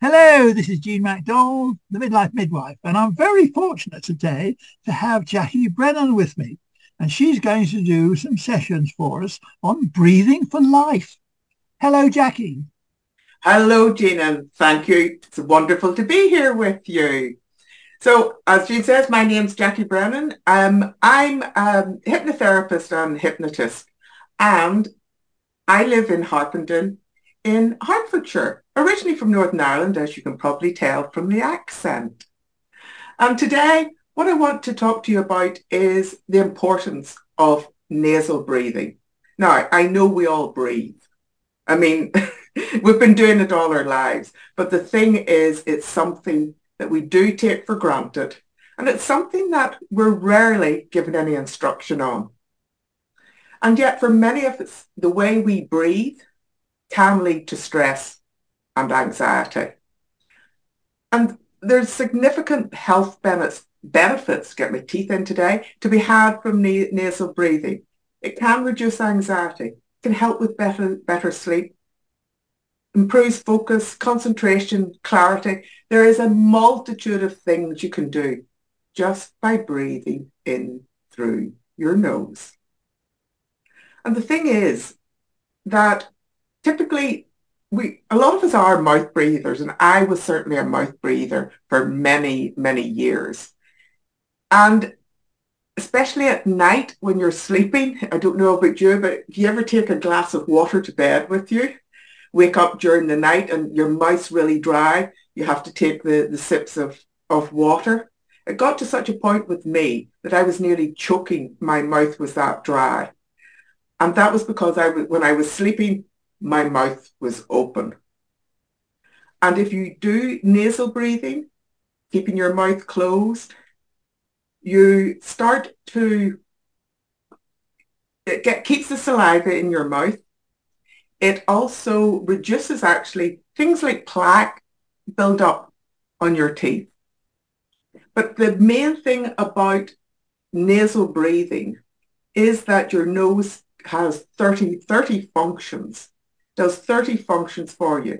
Hello, this is Jean MacDonald, the Midlife Midwife, and I'm very fortunate today to have Jackie Brennan with me. And she's going to do some sessions for us on breathing for life. Hello, Jackie. Hello, Jean, and thank you. It's wonderful to be here with you. So, as Jean says, my name's Jackie Brennan. Um, I'm a hypnotherapist and hypnotist, and I live in Harpenden in Hertfordshire originally from Northern Ireland, as you can probably tell from the accent. And today, what I want to talk to you about is the importance of nasal breathing. Now, I know we all breathe. I mean, we've been doing it all our lives, but the thing is, it's something that we do take for granted, and it's something that we're rarely given any instruction on. And yet, for many of us, the way we breathe can lead to stress and anxiety. And there's significant health benefits, benefits, get my teeth in today, to be had from na- nasal breathing. It can reduce anxiety, can help with better, better sleep, improves focus, concentration, clarity. There is a multitude of things you can do just by breathing in through your nose. And the thing is that typically we a lot of us are mouth breathers and I was certainly a mouth breather for many, many years. And especially at night when you're sleeping, I don't know about you, but if you ever take a glass of water to bed with you, wake up during the night and your mouth's really dry, you have to take the, the sips of, of water. It got to such a point with me that I was nearly choking. My mouth was that dry. And that was because I, when I was sleeping, my mouth was open. And if you do nasal breathing, keeping your mouth closed, you start to, it get, keeps the saliva in your mouth. It also reduces actually things like plaque build up on your teeth. But the main thing about nasal breathing is that your nose has 30, 30 functions does 30 functions for you.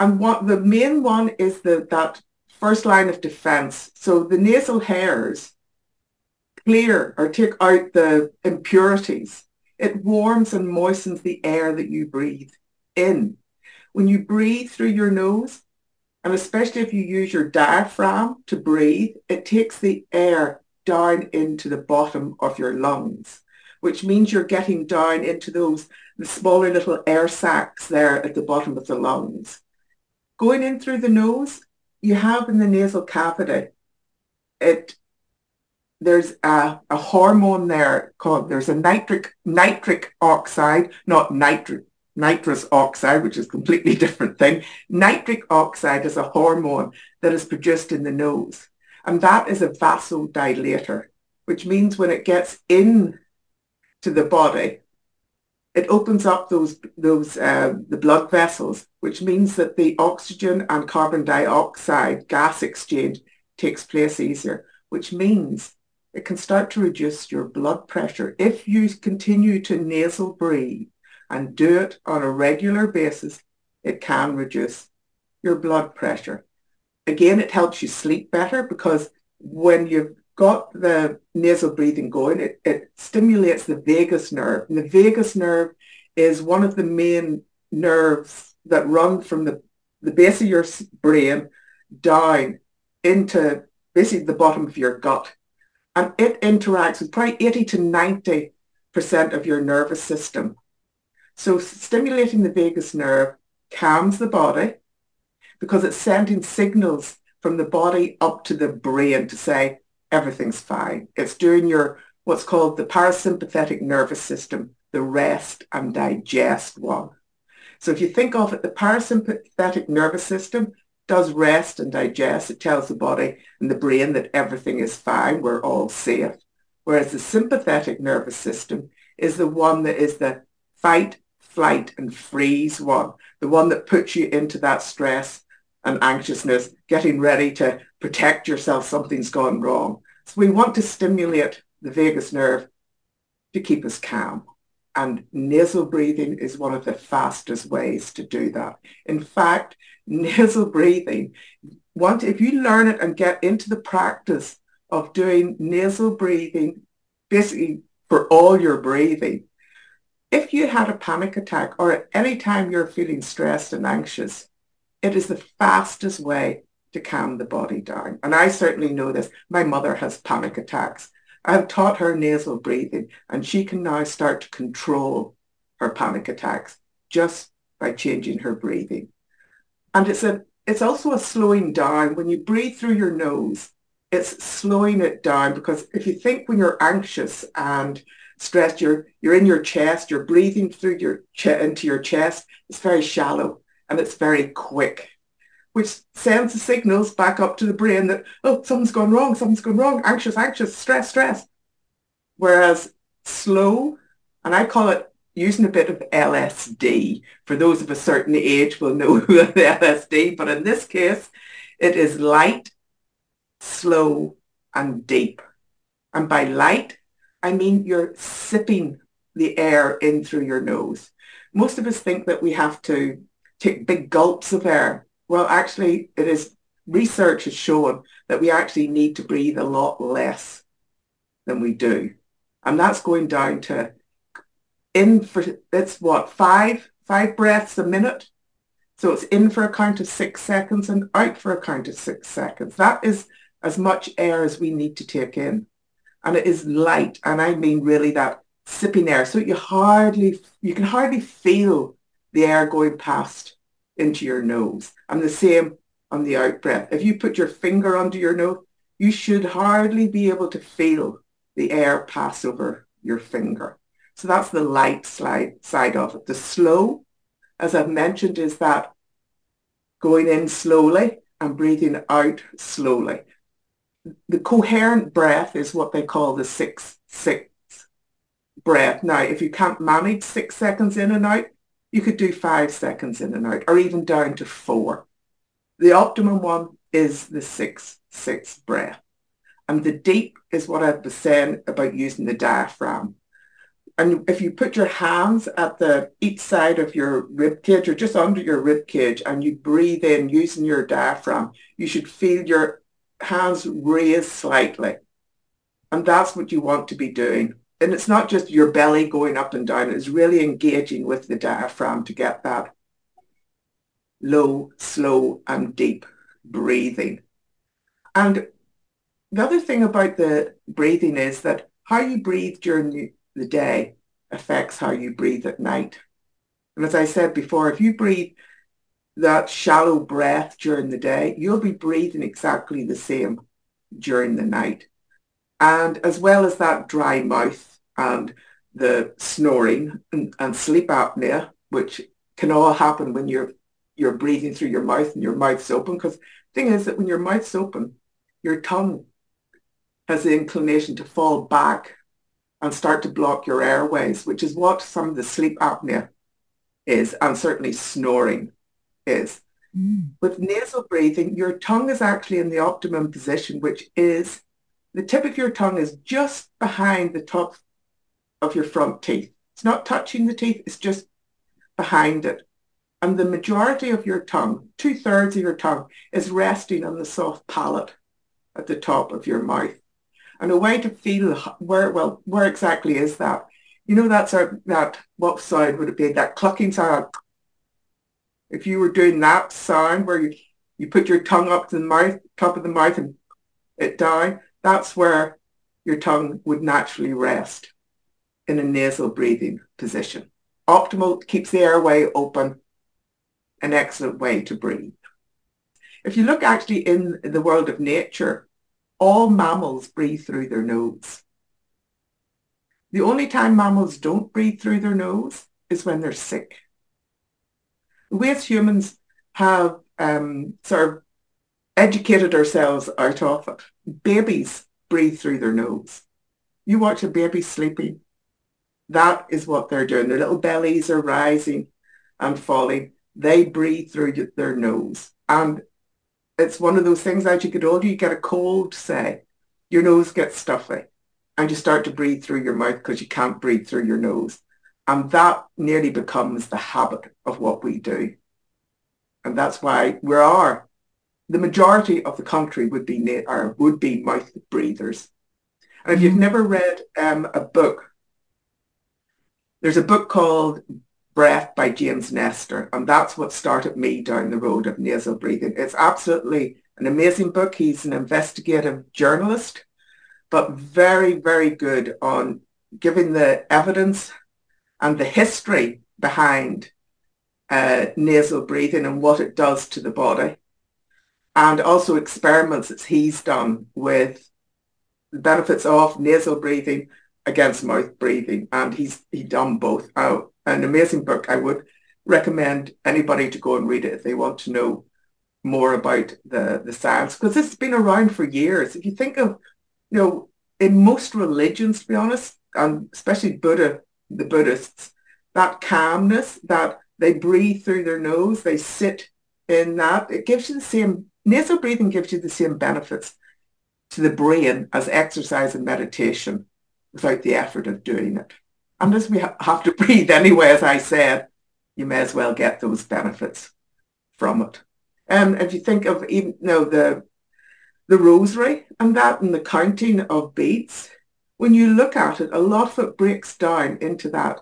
And what the main one is the, that first line of defense. So the nasal hairs clear or take out the impurities. It warms and moistens the air that you breathe in. When you breathe through your nose, and especially if you use your diaphragm to breathe, it takes the air down into the bottom of your lungs, which means you're getting down into those the smaller little air sacs there at the bottom of the lungs. Going in through the nose, you have in the nasal cavity, it there's a, a hormone there called there's a nitric nitric oxide, not nitric nitrous oxide, which is a completely different thing. Nitric oxide is a hormone that is produced in the nose. And that is a vasodilator, which means when it gets in to the body, it opens up those those uh, the blood vessels, which means that the oxygen and carbon dioxide gas exchange takes place easier, which means it can start to reduce your blood pressure if you continue to nasal breathe and do it on a regular basis. It can reduce your blood pressure. Again, it helps you sleep better because when you've got the nasal breathing going, it, it stimulates the vagus nerve. And the vagus nerve is one of the main nerves that run from the, the base of your brain down into basically the bottom of your gut. And it interacts with probably 80 to 90 percent of your nervous system. So stimulating the vagus nerve calms the body because it's sending signals from the body up to the brain to say, everything's fine. It's doing your what's called the parasympathetic nervous system, the rest and digest one. So if you think of it, the parasympathetic nervous system does rest and digest. It tells the body and the brain that everything is fine, we're all safe. Whereas the sympathetic nervous system is the one that is the fight, flight and freeze one, the one that puts you into that stress and anxiousness, getting ready to protect yourself, something's gone wrong. So we want to stimulate the vagus nerve to keep us calm. And nasal breathing is one of the fastest ways to do that. In fact, nasal breathing, once if you learn it and get into the practice of doing nasal breathing, basically for all your breathing, if you had a panic attack or at any time you're feeling stressed and anxious, it is the fastest way to calm the body down. And I certainly know this. My mother has panic attacks. I've taught her nasal breathing and she can now start to control her panic attacks just by changing her breathing. And it's a it's also a slowing down. When you breathe through your nose, it's slowing it down because if you think when you're anxious and stressed, you're you're in your chest, you're breathing through your into your chest, it's very shallow and it's very quick which sends the signals back up to the brain that, oh, something's gone wrong, something's gone wrong, anxious, anxious, stress, stress. Whereas slow, and I call it using a bit of LSD. For those of a certain age will know the LSD, but in this case, it is light, slow, and deep. And by light, I mean you're sipping the air in through your nose. Most of us think that we have to take big gulps of air well, actually, it is research has shown that we actually need to breathe a lot less than we do. And that's going down to in for, it's what, five, five breaths a minute. So it's in for a count of six seconds and out for a count of six seconds. That is as much air as we need to take in. And it is light. And I mean really that sipping air. So you hardly, you can hardly feel the air going past into your nose. And the same on the out breath. If you put your finger under your nose, you should hardly be able to feel the air pass over your finger. So that's the light slide side of it. The slow, as I've mentioned, is that going in slowly and breathing out slowly. The coherent breath is what they call the six six breath. Now, if you can't manage six seconds in and out, you could do five seconds in and out, or even down to four. The optimum one is the six, six breath. And the deep is what I was saying about using the diaphragm. And if you put your hands at the each side of your rib cage or just under your rib cage and you breathe in using your diaphragm, you should feel your hands raise slightly. And that's what you want to be doing and it's not just your belly going up and down, it's really engaging with the diaphragm to get that low, slow and deep breathing. And the other thing about the breathing is that how you breathe during the day affects how you breathe at night. And as I said before, if you breathe that shallow breath during the day, you'll be breathing exactly the same during the night. And as well as that dry mouth and the snoring and, and sleep apnea, which can all happen when you're you're breathing through your mouth and your mouth's open. Because the thing is that when your mouth's open, your tongue has the inclination to fall back and start to block your airways, which is what some of the sleep apnea is, and certainly snoring is. Mm. With nasal breathing, your tongue is actually in the optimum position, which is the tip of your tongue is just behind the top of your front teeth. It's not touching the teeth, it's just behind it. And the majority of your tongue, two thirds of your tongue, is resting on the soft palate at the top of your mouth. And a way to feel where, well, where exactly is that? You know, that's our, that, what sound would it be? That clucking sound. If you were doing that sound where you, you put your tongue up to the mouth, top of the mouth and it down, that's where your tongue would naturally rest in a nasal breathing position. Optimal keeps the airway open, an excellent way to breathe. If you look actually in the world of nature, all mammals breathe through their nose. The only time mammals don't breathe through their nose is when they're sick. We as humans have um, sort of educated ourselves out of it. Babies breathe through their nose. You watch a baby sleeping, that is what they're doing. Their little bellies are rising and falling. They breathe through their nose. And it's one of those things as you get older, you get a cold, say, your nose gets stuffy and you start to breathe through your mouth because you can't breathe through your nose. And that nearly becomes the habit of what we do. And that's why we are, the majority of the country would be, or would be mouth breathers. And if you've mm-hmm. never read um, a book, there's a book called Breath by James Nestor, and that's what started me down the road of nasal breathing. It's absolutely an amazing book. He's an investigative journalist, but very, very good on giving the evidence and the history behind uh, nasal breathing and what it does to the body. And also experiments that he's done with the benefits of nasal breathing against mouth breathing. And he's he done both. Uh, an amazing book. I would recommend anybody to go and read it if they want to know more about the, the science, because it's been around for years. If you think of, you know, in most religions, to be honest, and especially Buddha, the Buddhists, that calmness, that they breathe through their nose, they sit in that, it gives you the same, nasal breathing gives you the same benefits to the brain as exercise and meditation without the effort of doing it. Unless we ha- have to breathe anyway, as I said, you may as well get those benefits from it. And if you think of even you know, the the rosary and that and the counting of beads, when you look at it, a lot of it breaks down into that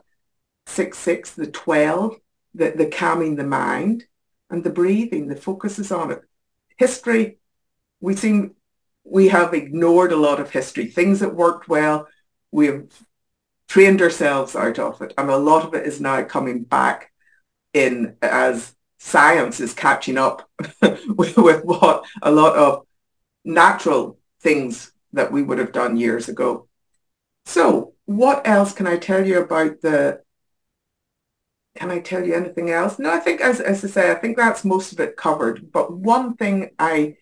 six six, the twelve, the, the calming the mind, and the breathing, the focus is on it. History, we seem we have ignored a lot of history. Things that worked well, we have trained ourselves out of it. And a lot of it is now coming back in as science is catching up with, with what a lot of natural things that we would have done years ago. So what else can I tell you about the can I tell you anything else? No, I think, as, as I say, I think that's most of it covered. But one thing I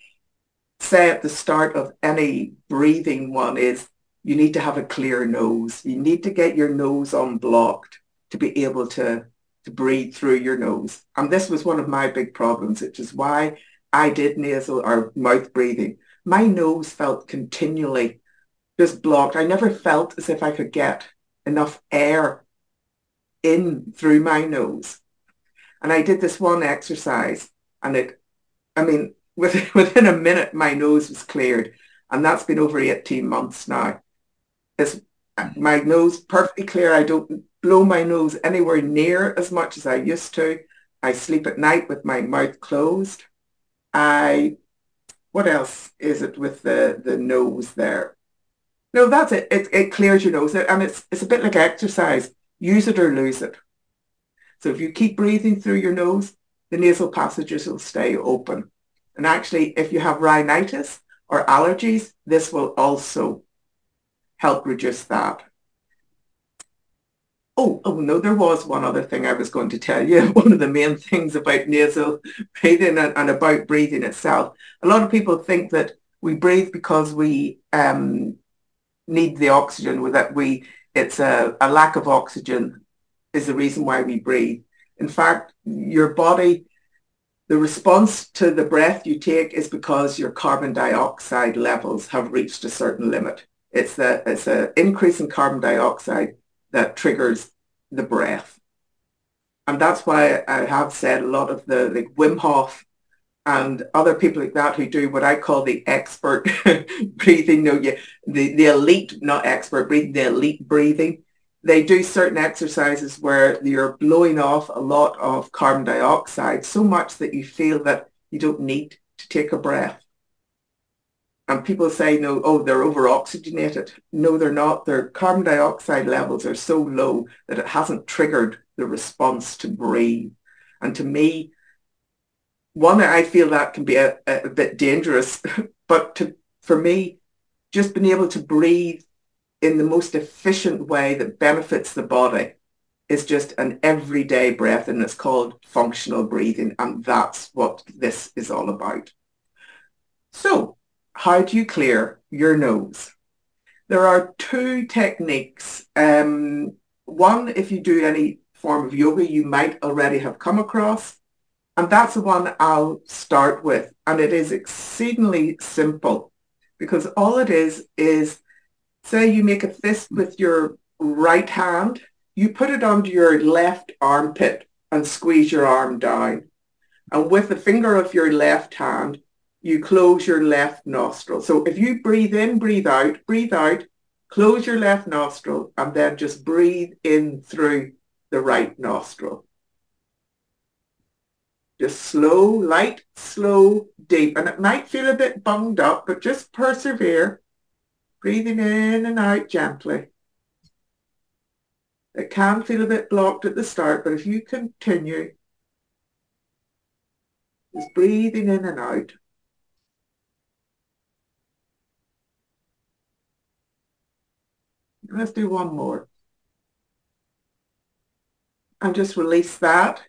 say at the start of any breathing one is you need to have a clear nose. You need to get your nose unblocked to be able to, to breathe through your nose. And this was one of my big problems, which is why I did nasal or mouth breathing. My nose felt continually just blocked. I never felt as if I could get enough air in through my nose. And I did this one exercise and it, I mean, within, within a minute, my nose was cleared. And that's been over 18 months now. It's my nose perfectly clear. I don't blow my nose anywhere near as much as I used to. I sleep at night with my mouth closed. I, what else is it with the, the nose there? No, that's it. It, it clears your nose. And it's, it's a bit like exercise. Use it or lose it. So if you keep breathing through your nose, the nasal passages will stay open. And actually, if you have rhinitis or allergies, this will also help reduce that. Oh, oh no, there was one other thing I was going to tell you. One of the main things about nasal breathing and, and about breathing itself. A lot of people think that we breathe because we um, need the oxygen, that we it's a, a lack of oxygen is the reason why we breathe. In fact, your body, the response to the breath you take is because your carbon dioxide levels have reached a certain limit. It's the it's an increase in carbon dioxide that triggers the breath. And that's why I have said a lot of the like Wim Hof and other people like that who do what I call the expert breathing, no, the, the elite, not expert breathing, the elite breathing. They do certain exercises where you're blowing off a lot of carbon dioxide, so much that you feel that you don't need to take a breath. And people say, no, oh, they're over-oxygenated. No, they're not. Their carbon dioxide levels are so low that it hasn't triggered the response to breathe. And to me, one, I feel that can be a, a bit dangerous, but to, for me, just being able to breathe in the most efficient way that benefits the body is just an everyday breath and it's called functional breathing and that's what this is all about. So how do you clear your nose? There are two techniques. Um, one, if you do any form of yoga, you might already have come across. And that's the one I'll start with. And it is exceedingly simple because all it is is say you make a fist with your right hand you put it under your left armpit and squeeze your arm down. And with the finger of your left hand, you close your left nostril. So if you breathe in, breathe out, breathe out, close your left nostril, and then just breathe in through the right nostril. Just slow, light, slow, deep. And it might feel a bit bunged up, but just persevere. Breathing in and out gently. It can feel a bit blocked at the start, but if you continue, just breathing in and out. Let's do one more. And just release that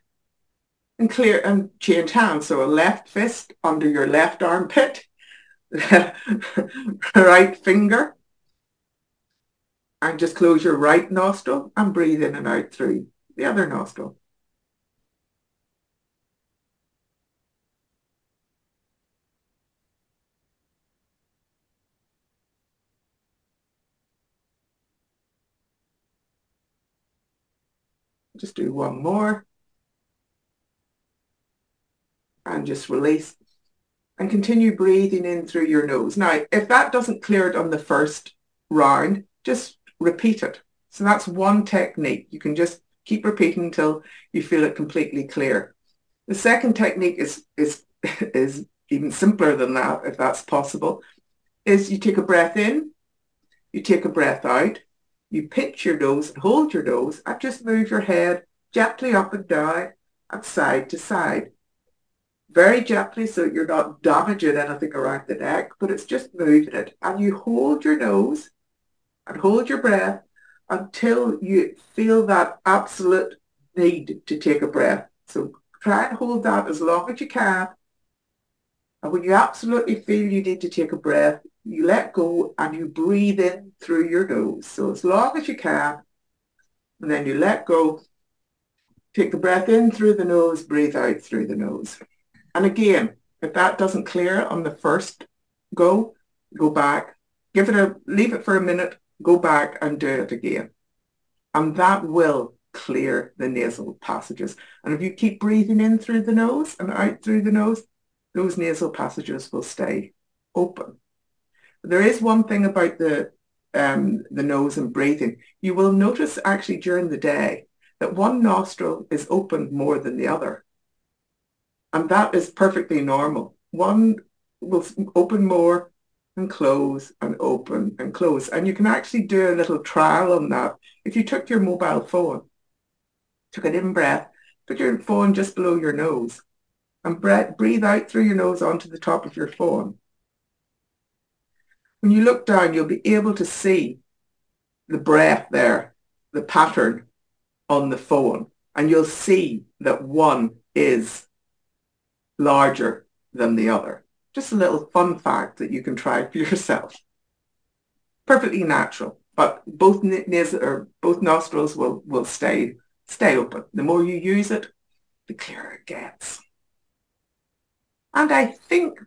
and clear and change hands. So a left fist under your left armpit, right finger, and just close your right nostril and breathe in and out through the other nostril. Just do one more. And just release and continue breathing in through your nose. Now, if that doesn't clear it on the first round, just repeat it. So that's one technique. You can just keep repeating until you feel it completely clear. The second technique is, is, is even simpler than that, if that's possible, is you take a breath in, you take a breath out, you pinch your nose and hold your nose and just move your head gently up and down and side to side. Very gently so you're not damaging anything around the neck, but it's just moving it. And you hold your nose and hold your breath until you feel that absolute need to take a breath. So try and hold that as long as you can. And when you absolutely feel you need to take a breath, you let go and you breathe in through your nose. So as long as you can, and then you let go. Take the breath in through the nose, breathe out through the nose. And again, if that doesn't clear on the first go, go back, give it a, leave it for a minute, go back and do it again. And that will clear the nasal passages. And if you keep breathing in through the nose and out through the nose, those nasal passages will stay open. There is one thing about the um, the nose and breathing. You will notice actually during the day that one nostril is open more than the other. And that is perfectly normal. One will open more and close and open and close. And you can actually do a little trial on that. If you took your mobile phone, took an in-breath, put your phone just below your nose and breathe out through your nose onto the top of your phone. When you look down, you'll be able to see the breath there, the pattern on the phone, and you'll see that one is larger than the other. Just a little fun fact that you can try for yourself. Perfectly natural, but both nasal or er, both nostrils will, will stay, stay open. The more you use it, the clearer it gets. And I think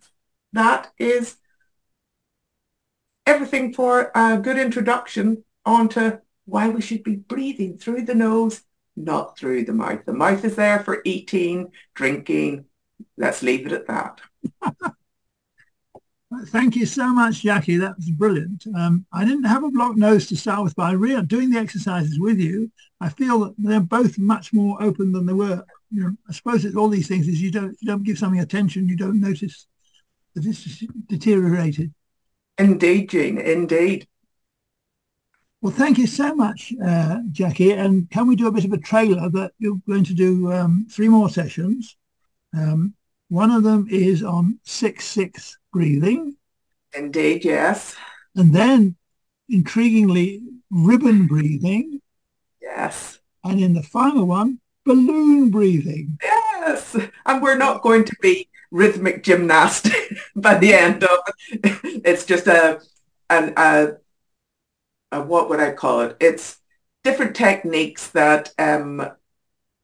that is everything for a good introduction onto why we should be breathing through the nose, not through the mouth. The mouth is there for eating, drinking. Let's leave it at that. Thank you so much, Jackie. That was brilliant. Um, I didn't have a blocked nose to start with, but I really, doing the exercises with you, I feel that they're both much more open than they were. You know, I suppose it's all these things is you don't you don't give something attention, you don't notice that it's deteriorated. Indeed, Jean. Indeed. Well, thank you so much, uh, Jackie. And can we do a bit of a trailer that you're going to do um, three more sessions? Um, one of them is on 6-6 breathing. Indeed, yes. And then, intriguingly, ribbon breathing. Yes. And in the final one, balloon breathing. Yes. And we're not going to be rhythmic gymnast by the end of it. It's just a, an, a, a, what would I call it? It's different techniques that um,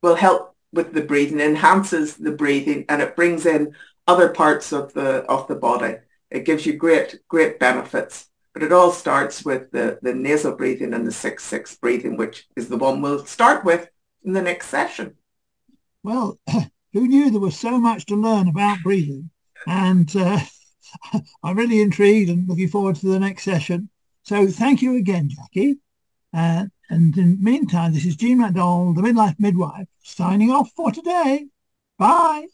will help with the breathing, enhances the breathing, and it brings in other parts of the of the body. It gives you great great benefits. But it all starts with the, the nasal breathing and the 6-6 breathing, which is the one we'll start with in the next session. Well, who knew there was so much to learn about breathing? And uh, I'm really intrigued and looking forward to the next session. So thank you again, Jackie. Uh, and in the meantime, this is Jean MacDonald, the Midlife Midwife, signing off for today. Bye.